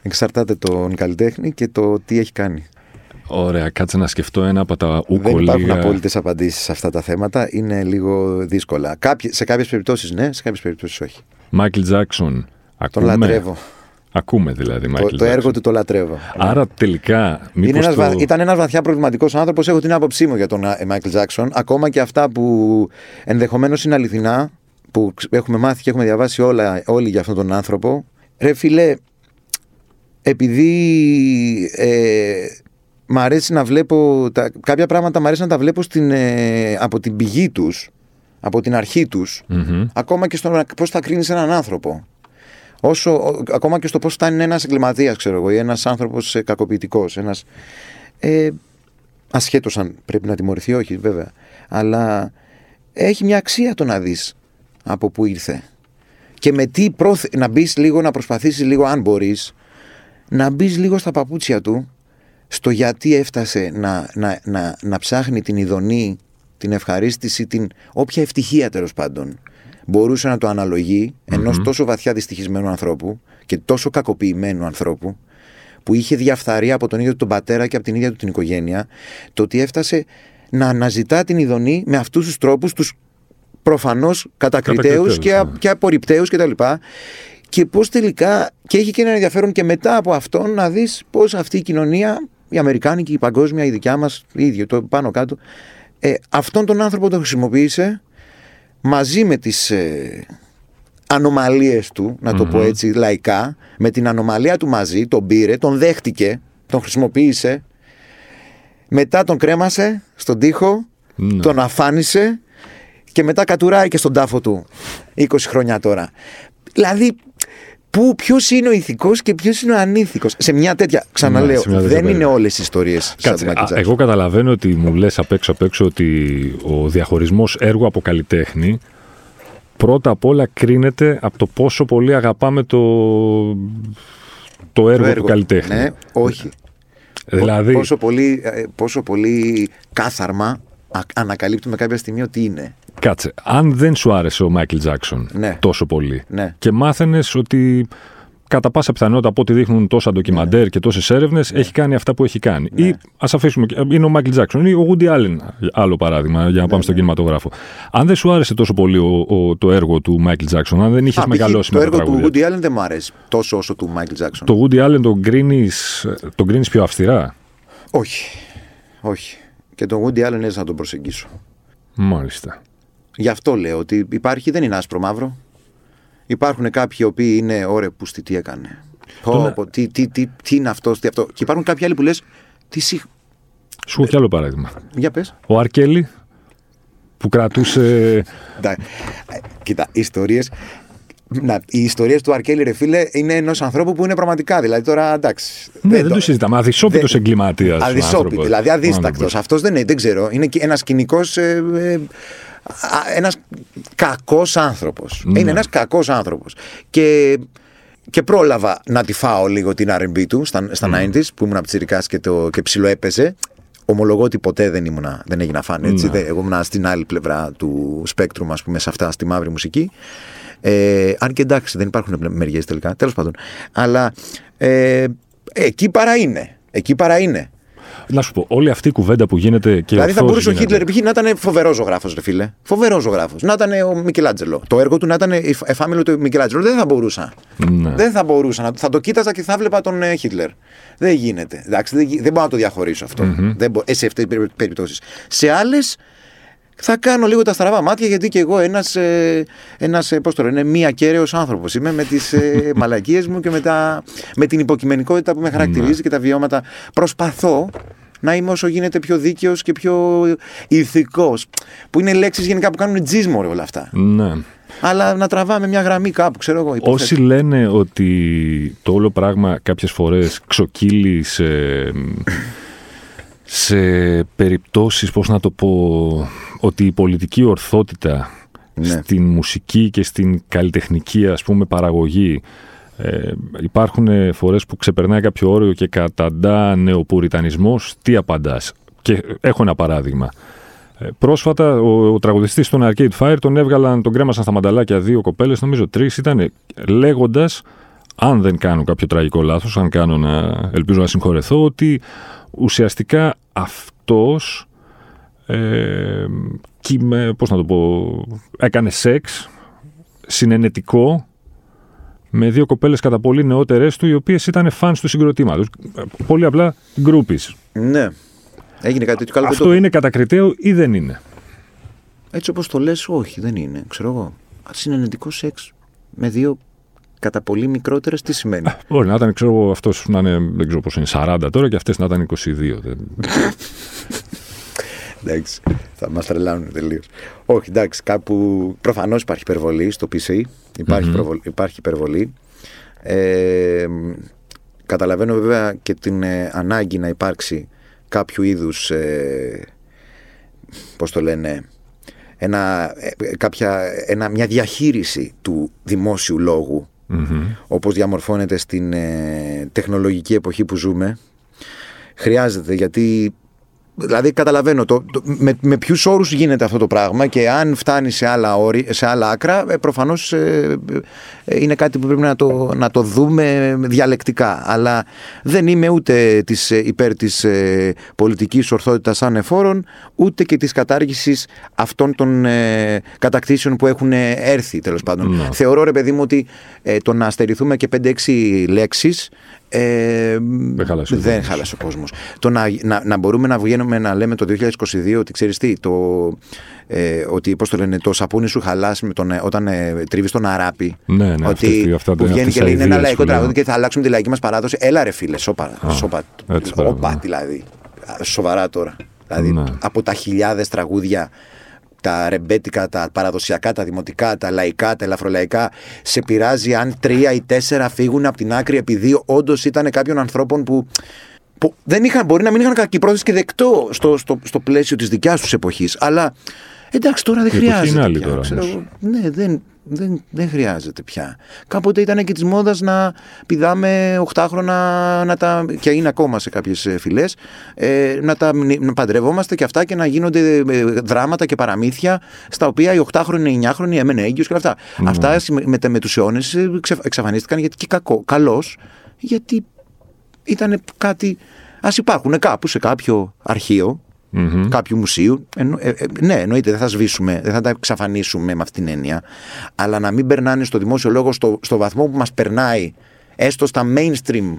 Εξαρτάται τον καλλιτέχνη και το τι έχει κάνει. Ωραία, κάτσε να σκεφτώ ένα από τα Δεν υπάρχουν λίγα. απόλυτες απαντήσεις σε αυτά τα θέματα. Είναι λίγο δύσκολα. Κάποιοι, σε κάποιες περιπτώσεις ναι, σε κάποιες περιπτώσεις όχι. Μάικλ Τζάξον. Τον Ακούμε. λατρεύω. Ακούμε δηλαδή, Το, Μάικλ το έργο Τζάξον. του το λατρεύω. Άρα τελικά, Είναι μήπως ένας το... βα- Ήταν ένας βαθιά προβληματικός άνθρωπος. Έχω την άποψή μου για τον Μάικλ Τζάξον. Ακόμα και αυτά που ενδεχομένως είναι αληθινά, που ξ- έχουμε μάθει και έχουμε διαβάσει όλα, όλοι για αυτόν τον άνθρωπο. Ρε φίλε, επειδή ε, μ' αρέσει να βλέπω. Τα, κάποια πράγματα μ' αρέσει να τα βλέπω στην, ε, από την πηγή τους, από την αρχή τους, Μμμ. ακόμα και στο πώς θα κρίνεις έναν άνθρωπο. Όσο, ο- ακόμα και στο πώς φτάνει ένας εγκληματίας, ξέρω εγώ, ή ένας άνθρωπος κακοποιητικός. Ένας, ε, ασχέτως αν πρέπει να τιμωρηθεί, όχι βέβαια. Αλλά έχει μια αξία το να δεις από πού ήρθε. Και με τι πρόθε... να μπεις λίγο, να προσπαθήσεις λίγο αν μπορείς, να μπεις λίγο στα παπούτσια του, στο γιατί έφτασε να, να, να, να ψάχνει την ειδονή, την ευχαρίστηση, την όποια ευτυχία τέλος πάντων μπορούσε να το αναλογεί ενός τόσο βαθιά δυστυχισμένου ανθρώπου και τόσο κακοποιημένου ανθρώπου που είχε διαφθαρεί από τον ίδιο του τον πατέρα και από την ίδια του την οικογένεια, το ότι έφτασε να αναζητά την ειδονή με αυτούς τους τρόπους, τους προφανώς κατακριτέους Κατακριτέους, και, α- ναι. και απορριπταίους κτλ. Και πώς τελικά, και έχει και ένα ενδιαφέρον και μετά από αυτό να δεις πώς αυτή η κοινωνία, η Αμερικάνικη, η παγκόσμια, η δικιά μας, η ίδια, το πάνω κάτω, ε, αυτόν τον άνθρωπο τον χρησιμοποίησε μαζί με τις ε, ανομαλίες του, να το πω έτσι λαϊκά, με την ανομαλία του μαζί, τον πήρε, τον δέχτηκε, τον χρησιμοποίησε, μετά τον κρέμασε στον τοίχο, Ναι. τον αφάνισε και μετά κατουράει και στον τάφο του 20 χρόνια τώρα. Δηλαδή, πού, ποιος είναι ο ηθικός και ποιος είναι ο ανήθικος. Σε μια τέτοια, ξαναλέω, Ναι, σε μια τέτοια δεν είναι περίπτωση. όλες οι ιστορίες σαν Κάτσε, τη Michael α, Jackson. εγώ καταλαβαίνω ότι μου λες απ' έξω απ' έξω ότι ο διαχωρισμός έργο από καλλιτέχνη πρώτα απ' όλα κρίνεται από το πόσο πολύ αγαπάμε το, το έργο, Το του καλλιτέχνη. Ναι, όχι. Δηλαδή, Πόσο πολύ, ε, πόσο πολύ κάθαρμα α- ανακαλύπτουμε κάποια στιγμή ότι είναι. Κάτσε, αν δεν σου άρεσε ο Μάικλ Τζάξον Ναι. τόσο πολύ Ναι. και μάθαινες ότι κατά πάσα πιθανότητα από ό,τι δείχνουν τόσα ντοκιμαντέρ και τόσες έρευνες, έχει κάνει αυτά που έχει κάνει. Ή ας αφήσουμε. και- Είναι ο Μάικλ Τζάξον ή ο Woody Allen, άλλο παράδειγμα, για να πάμε στον κινηματογράφο. Αν δεν σου άρεσε τόσο πολύ ο, ο- το έργο του Μάικλ Τζάξον, αν δεν είχες Α, π.χ. μεγαλώσει το με έργο τα του τραγούδια. Woody Allen δεν μου αρέσει τόσο όσο του Michael Jackson. Το Woody Allen τον κρίνεις, τον κρίνεις πιο αυστηρά; Όχι. Όχι. Και τον Woody Allen έτσι να τον προσεγγίσω. Μάλιστα. Γι' αυτό λέω ότι υπάρχει, δεν είναι άσπρο μαύρο. Υπάρχουν κάποιοι οι οποίοι είναι ωρε που τι έκανε. Πω, πω, τι, τι, τι, τι είναι αυτό, τι αυτό. Και υπάρχουν κάποιοι άλλοι που λες. Τι σι... Σου έχω κι άλλο παράδειγμα. Για πες. Ο Αρκέλη που κρατούσε. Κοίτα, οι ιστορίε. Να, οι ιστορίες του Αρκέλη, ρε φίλε, είναι ενός ανθρώπου που είναι πραγματικά. Δηλαδή τώρα εντάξει. ναι, δεν το- το συζητάμε. Αδυσόπιτος δεν- εγκληματίας. Αδυσόπιτη, δηλαδή αδίστακτος. Αυτός δεν είναι, δεν ξέρω. Είναι ένας κοινικό. Ε, ε, ένας κακός άνθρωπος. Ναι. Είναι ένας κακός άνθρωπος. Και, και πρόλαβα να τη φάω λίγο την RB του στα, στα 90s που ήμουν ψηρικά και, το, και ψιλοέπαιζε. Ομολογώ ότι ποτέ δεν, ήμουνα, δεν έγινα φαν. Έτσι. Ναι. Δεν- εγώ ήμουν στην άλλη πλευρά του σπέκτρουμ, ας πούμε, σε αυτά, στη μαύρη μουσική. Ε, αν και εντάξει, δεν υπάρχουν μεριές τελικά. Τέλος πάντων. Αλλά ε, εκεί παρά είναι. Εκεί παρά είναι. Να σου πω, όλη αυτή η κουβέντα που γίνεται και Δηλαδή θα ορθώς μπορούσε ο γίνεται. Χίτλερ π.χ. να ήταν φοβερός ζωγράφος, ρε φίλε. Φοβερός ζωγράφος. Να ήταν ο Μικελάντζελο. Το έργο του να ήταν εφάμιλο του Μικελάντζελο. Δεν θα μπορούσα. Ναι. Δεν θα μπορούσα. Να, θα το κοίταζα και θα βλέπα τον ε, Χίτλερ. Δεν γίνεται. Εντάξει, δεν, γι- δεν μπορώ να το διαχωρίσω αυτό. Δεν μπο- ε, σε αυτές τις περιπτώσεις. Σε άλλες θα κάνω λίγο τα στραβά μάτια γιατί και εγώ ένας. Ε, ένας, ε, πώς το λένε, μη ακέραιος άνθρωπος είμαι με τις ε, μαλακίες μου και με, τα, με την υποκειμενικότητα που με χαρακτηρίζει και τα βιώματα. Προσπαθώ να είμαι όσο γίνεται πιο δίκαιος και πιο ηθικός. Που είναι λέξεις γενικά που κάνουν τζίσμο ρε, όλα αυτά. ναι. Αλλά να τραβάμε μια γραμμή κάπου, ξέρω εγώ. υποθέτω. Όσοι λένε ότι το όλο πράγμα κάποιες φορές ξοκύλει σε, σε περιπτώσεις, πώς να το πω, ότι η πολιτική ορθότητα Ναι. στην μουσική και στην καλλιτεχνική ας πούμε παραγωγή ε, υπάρχουν φορές που ξεπερνάει κάποιο όριο και καταντά νεοπουριτανισμός, τι απαντάς; Και έχω ένα παράδειγμα. Ε, Πρόσφατα ο, ο τραγουδιστής των Arcade Fire τον έβγαλαν, τον κρέμασαν στα μανταλάκια δύο κοπέλες, νομίζω τρεις ήταν, λέγοντας, αν δεν κάνω κάποιο τραγικό λάθος, αν κάνω να, ελπίζω να συγχωρεθώ, ότι ουσιαστικά αυτός ε, κυμε- πώς να το πω, έκανε σεξ συνενετικό με δύο κοπέλες κατά πολύ νεότερες του, οι οποίες ήταν φανς του συγκροτήματος. Ε, Πολύ απλά groupies. Ναι. Έγινε κάτι τέτοιο. Καλά, δεν Αυτό το... είναι κατακριτέο ή δεν είναι; Έτσι όπως το λες, όχι, δεν είναι. Ξέρω εγώ. Συνενετικό σεξ με δύο κατά πολύ μικρότερες, τι σημαίνει; Μπορεί να ήταν, ξέρω εγώ, αυτός να είναι, δεν ξέρω πώ είναι, 40 τώρα και αυτές να ήταν 22. Δεν- εντάξει. Θα μας τρελάνουν τελείως. Όχι, εντάξει. Κάπου προφανώς υπάρχει υπερβολή στο PC. Υπάρχει, προβολ- υπάρχει υπερβολή. Ε, καταλαβαίνω βέβαια και την ε, ανάγκη να υπάρξει κάποιο είδους ε, πώς το λένε ένα, ε, κάποια, ένα, μια διαχείριση του δημόσιου λόγου όπως διαμορφώνεται στην ε, τεχνολογική εποχή που ζούμε χρειάζεται γιατί δηλαδή καταλαβαίνω το, το- με, με ποιους όρους γίνεται αυτό το πράγμα και αν φτάνει σε άλλα, όρη, σε άλλα άκρα ε, προφανώς ε, ε, είναι κάτι που πρέπει να το, να το δούμε διαλεκτικά αλλά δεν είμαι ούτε της, ε, υπέρ της ε, πολιτικής ορθότητας ανεφόρων ούτε και της κατάργησης αυτών των ε, κατακτήσεων που έχουν ε, έρθει τέλος πάντων. Ναι. Θεωρώ ρε παιδί μου ότι ε, το να αστερηθούμε και 5-6 λέξεις ε, Δεν χάλασε ο δεν κόσμος. χάλασε ο κόσμος. Το να, να, να μπορούμε να βγαίνουμε να λέμε το 2022 ότι ξέρεις τι, το, ε, ότι πώς το λένε, το σαπούνι σου χαλάσει με τον, ε, όταν ε, τρίβεις τον αράπη. Ναι, ναι, ότι αυτές- αυτά- που βγαίνει αυτές και λέει είναι αηδίες ένα λαϊκό που λέμε. τραγούδι και θα αλλάξουμε τη λαϊκή μας παράδοση. Έλα ρε φίλε, σώπα. σώπα έτσι όπα πράγμα. δηλαδή. Σοβαρά τώρα. Δηλαδή Ναι. από τα χιλιάδες τραγούδια τα ρεμπέτικα, τα παραδοσιακά, τα δημοτικά, τα λαϊκά, τα ελαφρολαϊκά, σε πειράζει αν τρία ή τέσσερα φύγουν από την άκρη επειδή όντως ήταν κάποιων ανθρώπων που, που δεν είχαν, μπορεί να μην είχαν κακή πρόθεση και δεκτό στο, στο, στο πλαίσιο της δικιάς τους εποχής. Αλλά εντάξει, τώρα δεν Η εποχή χρειάζεται. είναι άλλη πια, τώρα ξέρω όμως. εγώ. ναι, δεν, δεν, δεν χρειάζεται πια. Κάποτε ήταν και της μόδας να πηδάμε 8 να τα, και είναι ακόμα σε κάποιες φυλές, ε, να τα μνη- να παντρευόμαστε και αυτά και να γίνονται ε, δράματα και παραμύθια στα οποία οι 8χρονοι, οι 9χρονοι έμενε έγκυος και αυτά. Ναι. Αυτά συμ- με, με τους αιώνες εξαφανίστηκαν γιατί και κακό, καλώς, γιατί ήταν κάτι. Α υπάρχουν κάπου σε κάποιο αρχείο, Μμμ. κάποιου μουσείου. Εννο- ε, ε, ναι, εννοείται, δεν θα σβήσουμε, δεν θα τα εξαφανίσουμε με αυτήν την έννοια. Αλλά να μην περνάνε στο δημόσιο λόγο στο, στο βαθμό που μας περνάει, έστω στα mainstream.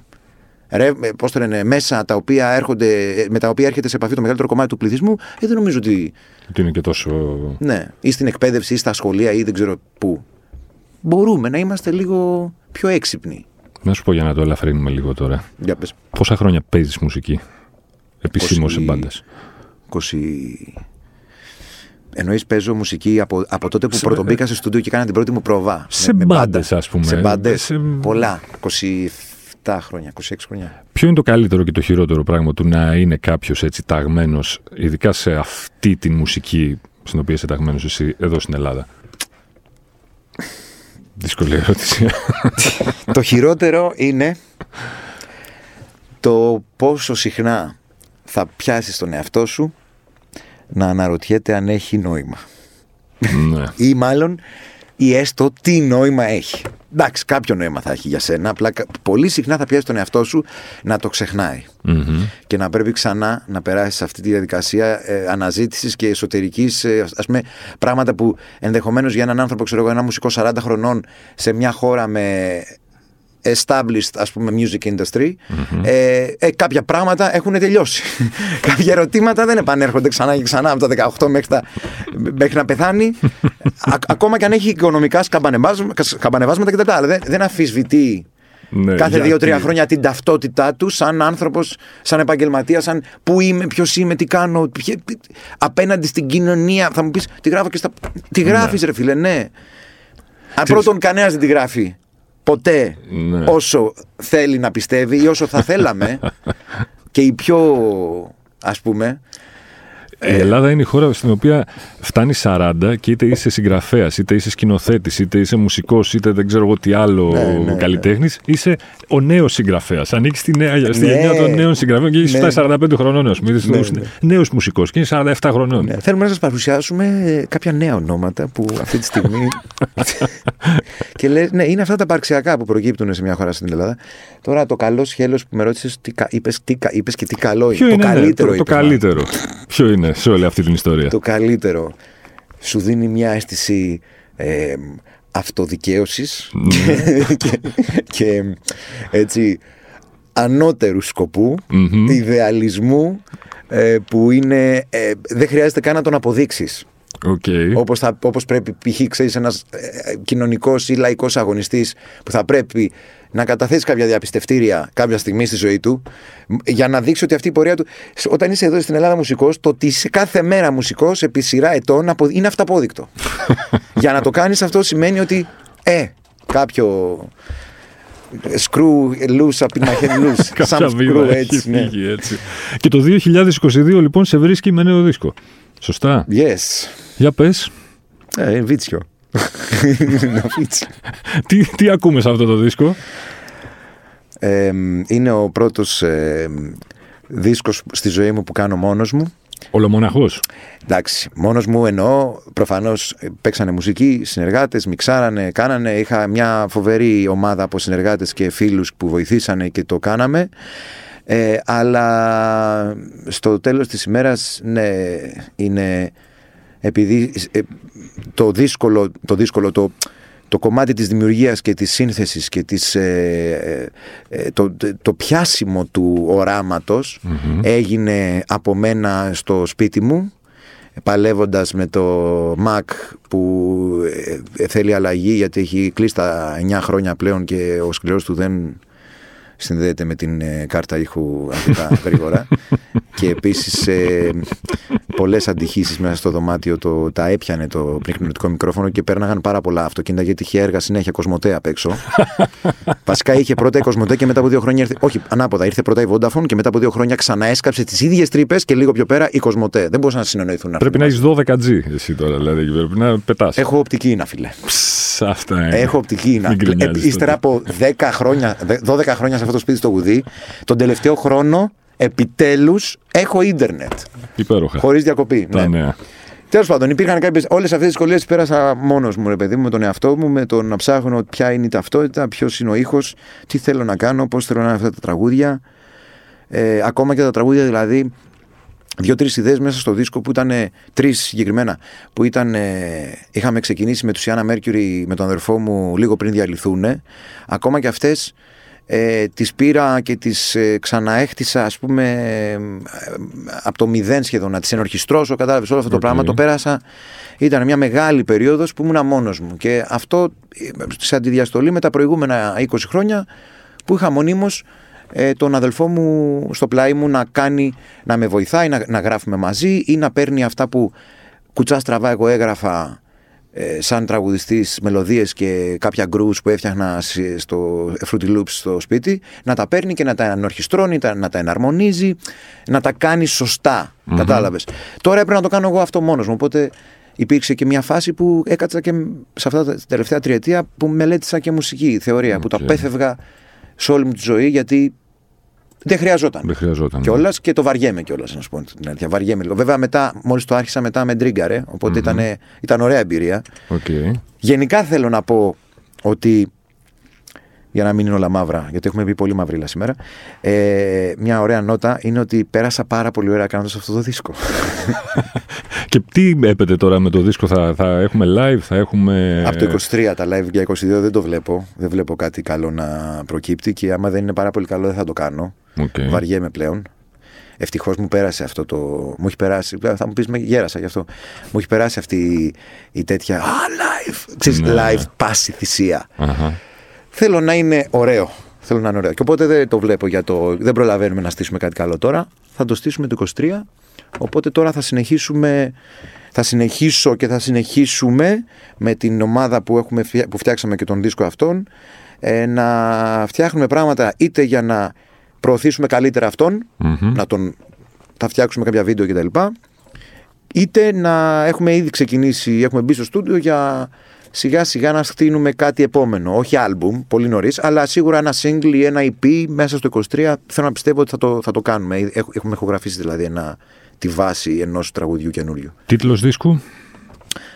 Ρε, ε, πώς το λένε, μέσα τα οποία έρχονται, ε, με τα οποία έρχεται σε επαφή το μεγαλύτερο κομμάτι του πληθυσμού, ε, δεν νομίζω ότι. Ότι είναι και τόσο. Ναι, ή στην εκπαίδευση ή στα σχολεία ή δεν ξέρω πού. Μπορούμε να είμαστε λίγο πιο έξυπνοι. Να σου πω για να το ελαφρύνουμε λίγο τώρα. Για πες. Πόσα χρόνια παίζεις μουσική; Επισήμως σε 20. μπάντε. 20... Εννοείς παίζω μουσική από, από τότε που πρωτομπήκα σε στούντιο και έκανα την πρώτη μου προβά. Σε με μπάντες, μπάντα. ας πούμε. Σε μπάντες. Σε- Πολλά. 27 χρόνια, 26 χρόνια. Ποιο είναι το καλύτερο και το χειρότερο πράγμα του να είναι κάποιος έτσι ταγμένος, ειδικά σε αυτή τη μουσική στην οποία είσαι ταγμένος εσύ εδώ στην Ελλάδα; Δύσκολη ερώτηση. το χειρότερο είναι το πόσο συχνά θα πιάσεις τον εαυτό σου να αναρωτιέται αν έχει νόημα. ναι. Ή μάλλον ή έστω τι νόημα έχει. εντάξει, κάποιο νόημα θα έχει για σένα. Απλά πολύ συχνά θα πιάσει τον εαυτό σου να το ξεχνάει. Και να πρέπει ξανά να περάσει σε αυτή τη διαδικασία ε, αναζήτησης και εσωτερικής, ε, ας πούμε, πράγματα που ενδεχομένως για έναν άνθρωπο, ξέρω εγώ, ένα μουσικό 40 χρονών σε μια χώρα με established ας πούμε music industry ε, ε, κάποια πράγματα έχουν τελειώσει κάποια ερωτήματα δεν επανέρχονται ξανά και ξανά από τα 18 μέχρι, τα, μέχρι να πεθάνει ακόμα και αν έχει οικονομικά σκαμπανεβάσματα κτλ αλλά δεν, δεν αφισβητεί ναι, κάθε δύο-τρία χρόνια την ταυτότητά του σαν άνθρωπος, σαν επαγγελματία, σαν πού είμαι, ποιος είμαι, τι κάνω. απέναντι στην κοινωνία. Θα μου πεις, τι γράφω και στα. Τι ναι. γράφεις, ρε φίλε, ναι. Αν πρώτον, κανένας δεν τη γράφει ποτέ ναι. όσο θέλει να πιστεύει ή όσο θα θέλαμε και η πιο ας πούμε η Ελλάδα είναι η χώρα στην οποία φτάνει 40 και είτε είσαι συγγραφέας, είτε είσαι σκηνοθέτης, είτε είσαι μουσικός, είτε δεν ξέρω εγώ τι άλλο ναι, ναι, ναι. καλλιτέχνης. Είσαι ο νέος συγγραφέας. Ανοίξεις στη, νέα, στη ναι. γενιά των νέων συγγραφέων και είσαι ναι. 45 χρονών νέο. Ναι, ναι. Νέος μουσικός και είναι 47 χρονών. Ναι. Θέλουμε να σας παρουσιάσουμε κάποια νέα ονόματα που αυτή τη στιγμή. και λες, ναι, είναι αυτά τα παρξιακά που προκύπτουν σε μια χώρα στην Ελλάδα. Τώρα το καλό σχέλος που με ρώτησες, είπες και τι καλό είναι. Ποιο το καλύτερο. Το, το καλύτερο. Ποιο είναι σε όλη αυτή την ιστορία. Το καλύτερο σου δίνει μια αίσθηση ε, αυτοδικαίωσης ναι. και, και, έτσι ανώτερου σκοπού, ιδεαλισμού ε, που είναι, ε, δεν χρειάζεται καν να τον αποδείξεις. Okay. Όπως, θα, όπως πρέπει π.χ. ξέρεις ένας ε, κοινωνικός ή λαϊκός αγωνιστής που θα πρέπει να καταθέσει κάποια διαπιστευτήρια κάποια στιγμή στη ζωή του για να δείξει ότι αυτή η πορεία του. Όταν είσαι εδώ στην Ελλάδα μουσικός, το ότι είσαι κάθε μέρα μουσικός επί σειρά ετών είναι αυταπόδεικτο. για να το κάνεις αυτό σημαίνει ότι ε, κάποιο screw loose up in my head loose. Κάποια screw έτσι, ναι. έτσι. Και το 2022 λοιπόν σε βρίσκει με νέο δίσκο. Σωστά. Yes. Για πες. Ε, βίτσιο. τι, τι ακούμε σε αυτό το δίσκο; είναι ο πρώτος ε, δίσκος στη ζωή μου που κάνω μόνος μου. Ολομοναχός. Εντάξει, μόνος μου εννοώ, προφανώς παίξανε μουσική, συνεργάτες, μιξάρανε, κάνανε, είχα μια φοβερή ομάδα από συνεργάτες και φίλους που βοηθήσανε και το κάναμε. Ε, αλλά στο τέλος της ημέρας, ναι, είναι επειδή ε, το δύσκολο, το, δύσκολο το, το κομμάτι της δημιουργίας και της σύνθεσης και της, ε, ε, το, το πιάσιμο του οραματος έγινε από μένα στο σπίτι μου παλεύοντας με το Mac που θέλει αλλαγή γιατί έχει κλείσει τα 9 χρόνια πλέον και ο σκληρός του δεν συνδέεται με την ε, κάρτα ήχου αρκετά γρήγορα. Και επίσης ε, πολλές αντιχήσει μέσα στο δωμάτιο το, τα έπιανε το πνευματικό μικρόφωνο και πέρναγαν πάρα πολλά αυτοκίνητα γιατί είχε έργα συνέχεια Κοσμοτέ απ' έξω. Βασικά είχε πρώτα η Κοσμοτέ και μετά από δύο χρόνια ήρθε. Όχι, ανάποδα. Ήρθε πρώτα η Vodafone και μετά από δύο χρόνια ξανά έσκαψε τις ίδιες τρύπες και λίγο πιο πέρα η Κοσμοτέ. Δεν μπορούσαν να συνεννοηθούν. Πρέπει να έχεις 12G εσύ τώρα, δηλαδή. Πρέπει να πετάς. Έχω οπτική να φίλε. αυτά είναι. Έχω οπτική να. Ύστερα από 10 χρόνια, 12 χρόνια σε αυτό το σπίτι στο Γουδί, τον τελευταίο χρόνο επιτέλους έχω ίντερνετ. Υπέροχα. Χωρίς διακοπή. Τα ναι. Τέλος πάντων, υπήρχαν κάποιες. Όλες αυτές τις δυσκολίες πέρασα μόνος μου, ρε παιδί μου, με τον εαυτό μου, με το να ψάχνω ποια είναι η ταυτότητα, ποιος είναι ο ήχος, τι θέλω να κάνω, πώς θέλω να είναι αυτά τα τραγούδια. Ε, ακόμα και τα τραγούδια δηλαδή. Δύο-τρεις ιδέες μέσα στο δίσκο που ήταν τρεις συγκεκριμένα. Που ήταν. είχαμε ξεκινήσει με τους Ιάννα Μέρκιουρι με τον αδερφό μου λίγο πριν διαλυθούν. Ακόμα και αυτές ε, τις πήρα και τις ε, ξαναέχτισα ας πούμε ε, από το μηδέν σχεδόν να τις ενορχιστρώσω κατάλαβες όλο αυτό το πράγμα το πέρασα. Ήταν μια μεγάλη περίοδος που ήμουν μόνος μου. Και αυτό ε, σε αντιδιαστολή με τα προηγούμενα 20 χρόνια που είχα μονίμως ε, τον αδελφό μου στο πλάι μου να κάνει να με βοηθάει να, να γράφουμε μαζί ή να παίρνει αυτά που κουτσά στραβά εγώ έγραφα ε, σαν τραγουδιστής μελωδίες και κάποια grooves που έφτιαχνα στο Fruity Loops στο σπίτι να τα παίρνει και να τα ανορχιστρώνει, να τα εναρμονίζει, να τα κάνει σωστά. Mm-hmm. Κατάλαβες. Τώρα έπρεπε να το κάνω εγώ αυτό μόνος μου. Οπότε υπήρξε και μια φάση που έκατσα και σε αυτά τα τελευταία τριετία που μελέτησα και μουσική θεωρία, okay. που τα απέφευγα σε όλη μου τη ζωή γιατί δεν χρειαζόταν. Δεν χρειαζόταν. Κιόλας και το βαριέμαι κιόλας, να σου πω την αλήθεια. Βαριέμαι λίγο. Βέβαια, μετά, μόλις το άρχισα, μετά με τρίγκαρε. Οπότε ήταν, ήταν ωραία εμπειρία. Okay. Γενικά θέλω να πω ότι για να μην είναι όλα μαύρα, γιατί έχουμε πει πολύ μαυρίλα σήμερα. Ε, μια ωραία νότα είναι ότι πέρασα πάρα πολύ ωραία κάνοντας αυτό το δίσκο. και τι έπεται τώρα με το δίσκο, θα, θα έχουμε live, θα έχουμε. Από το 23 τα live για 22 δεν το βλέπω. Δεν βλέπω κάτι καλό να προκύπτει και άμα δεν είναι πάρα πολύ καλό δεν θα το κάνω. Okay. Βαριέμαι πλέον. Ευτυχώς μου πέρασε αυτό το. Μου έχει περάσει. Θα μου πεις, με γέρασα γι' αυτό. Μου έχει περάσει αυτή η τέτοια. Α, live! Ξέρεις, Ναι. live πάση θυσία. Αχα. Θέλω να είναι ωραίο. Θέλω να είναι ωραίο. Και οπότε δεν το βλέπω για το. Δεν προλαβαίνουμε να στήσουμε κάτι καλό τώρα. Θα το στήσουμε το 23. Οπότε τώρα θα συνεχίσουμε. Θα συνεχίσω και θα συνεχίσουμε με την ομάδα που, έχουμε, φτια- που φτιάξαμε και τον δίσκο αυτόν ε, να φτιάχνουμε πράγματα είτε για να προωθήσουμε καλύτερα αυτόν, Μμμ. να τον θα φτιάξουμε κάποια βίντεο κτλ. Είτε να έχουμε ήδη ξεκινήσει, έχουμε μπει στο στούντιο για σιγά σιγά να στείλουμε κάτι επόμενο. Όχι άλμπουμ, πολύ νωρίς, αλλά σίγουρα ένα single ή ένα EP μέσα στο 23. Θέλω να πιστεύω ότι θα το, θα το κάνουμε. Έχ- Έχουμε ηχογραφήσει δηλαδή ένα, τη βάση ενός τραγουδιού καινούριου. Τίτλος δίσκου;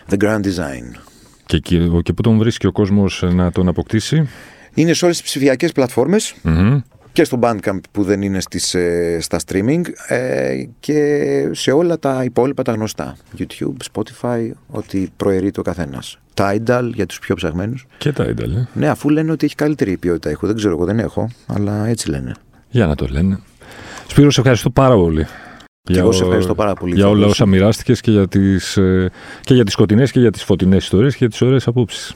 The Grand Design. και, και, και πού τον βρίσκει ο κόσμος να τον αποκτήσει; Είναι σε όλες τις ψηφιακές πλατφόρμες Μμμ. Και στο Bandcamp που δεν είναι στις, ε, στα streaming ε, και σε όλα τα υπόλοιπα τα γνωστά. YouTube, Spotify, ό,τι προαιρεί το καθένας. Tidal για τους πιο ψαγμένους. Και τα ένταλε. Ναι, αφού λένε ότι έχει καλύτερη ποιότητα έχω. Δεν ξέρω, εγώ δεν έχω, αλλά έτσι λένε. Για να το λένε. Σπύρο, σε ευχαριστώ πάρα πολύ. Και εγώ σε ευχαριστώ πάρα πολύ. Για όλα Θεοδόση. όσα μοιράστηκες και για τις, ε, και για τις σκοτεινές και για τις φωτεινές ιστορίες και για τις ωραίες απόψεις.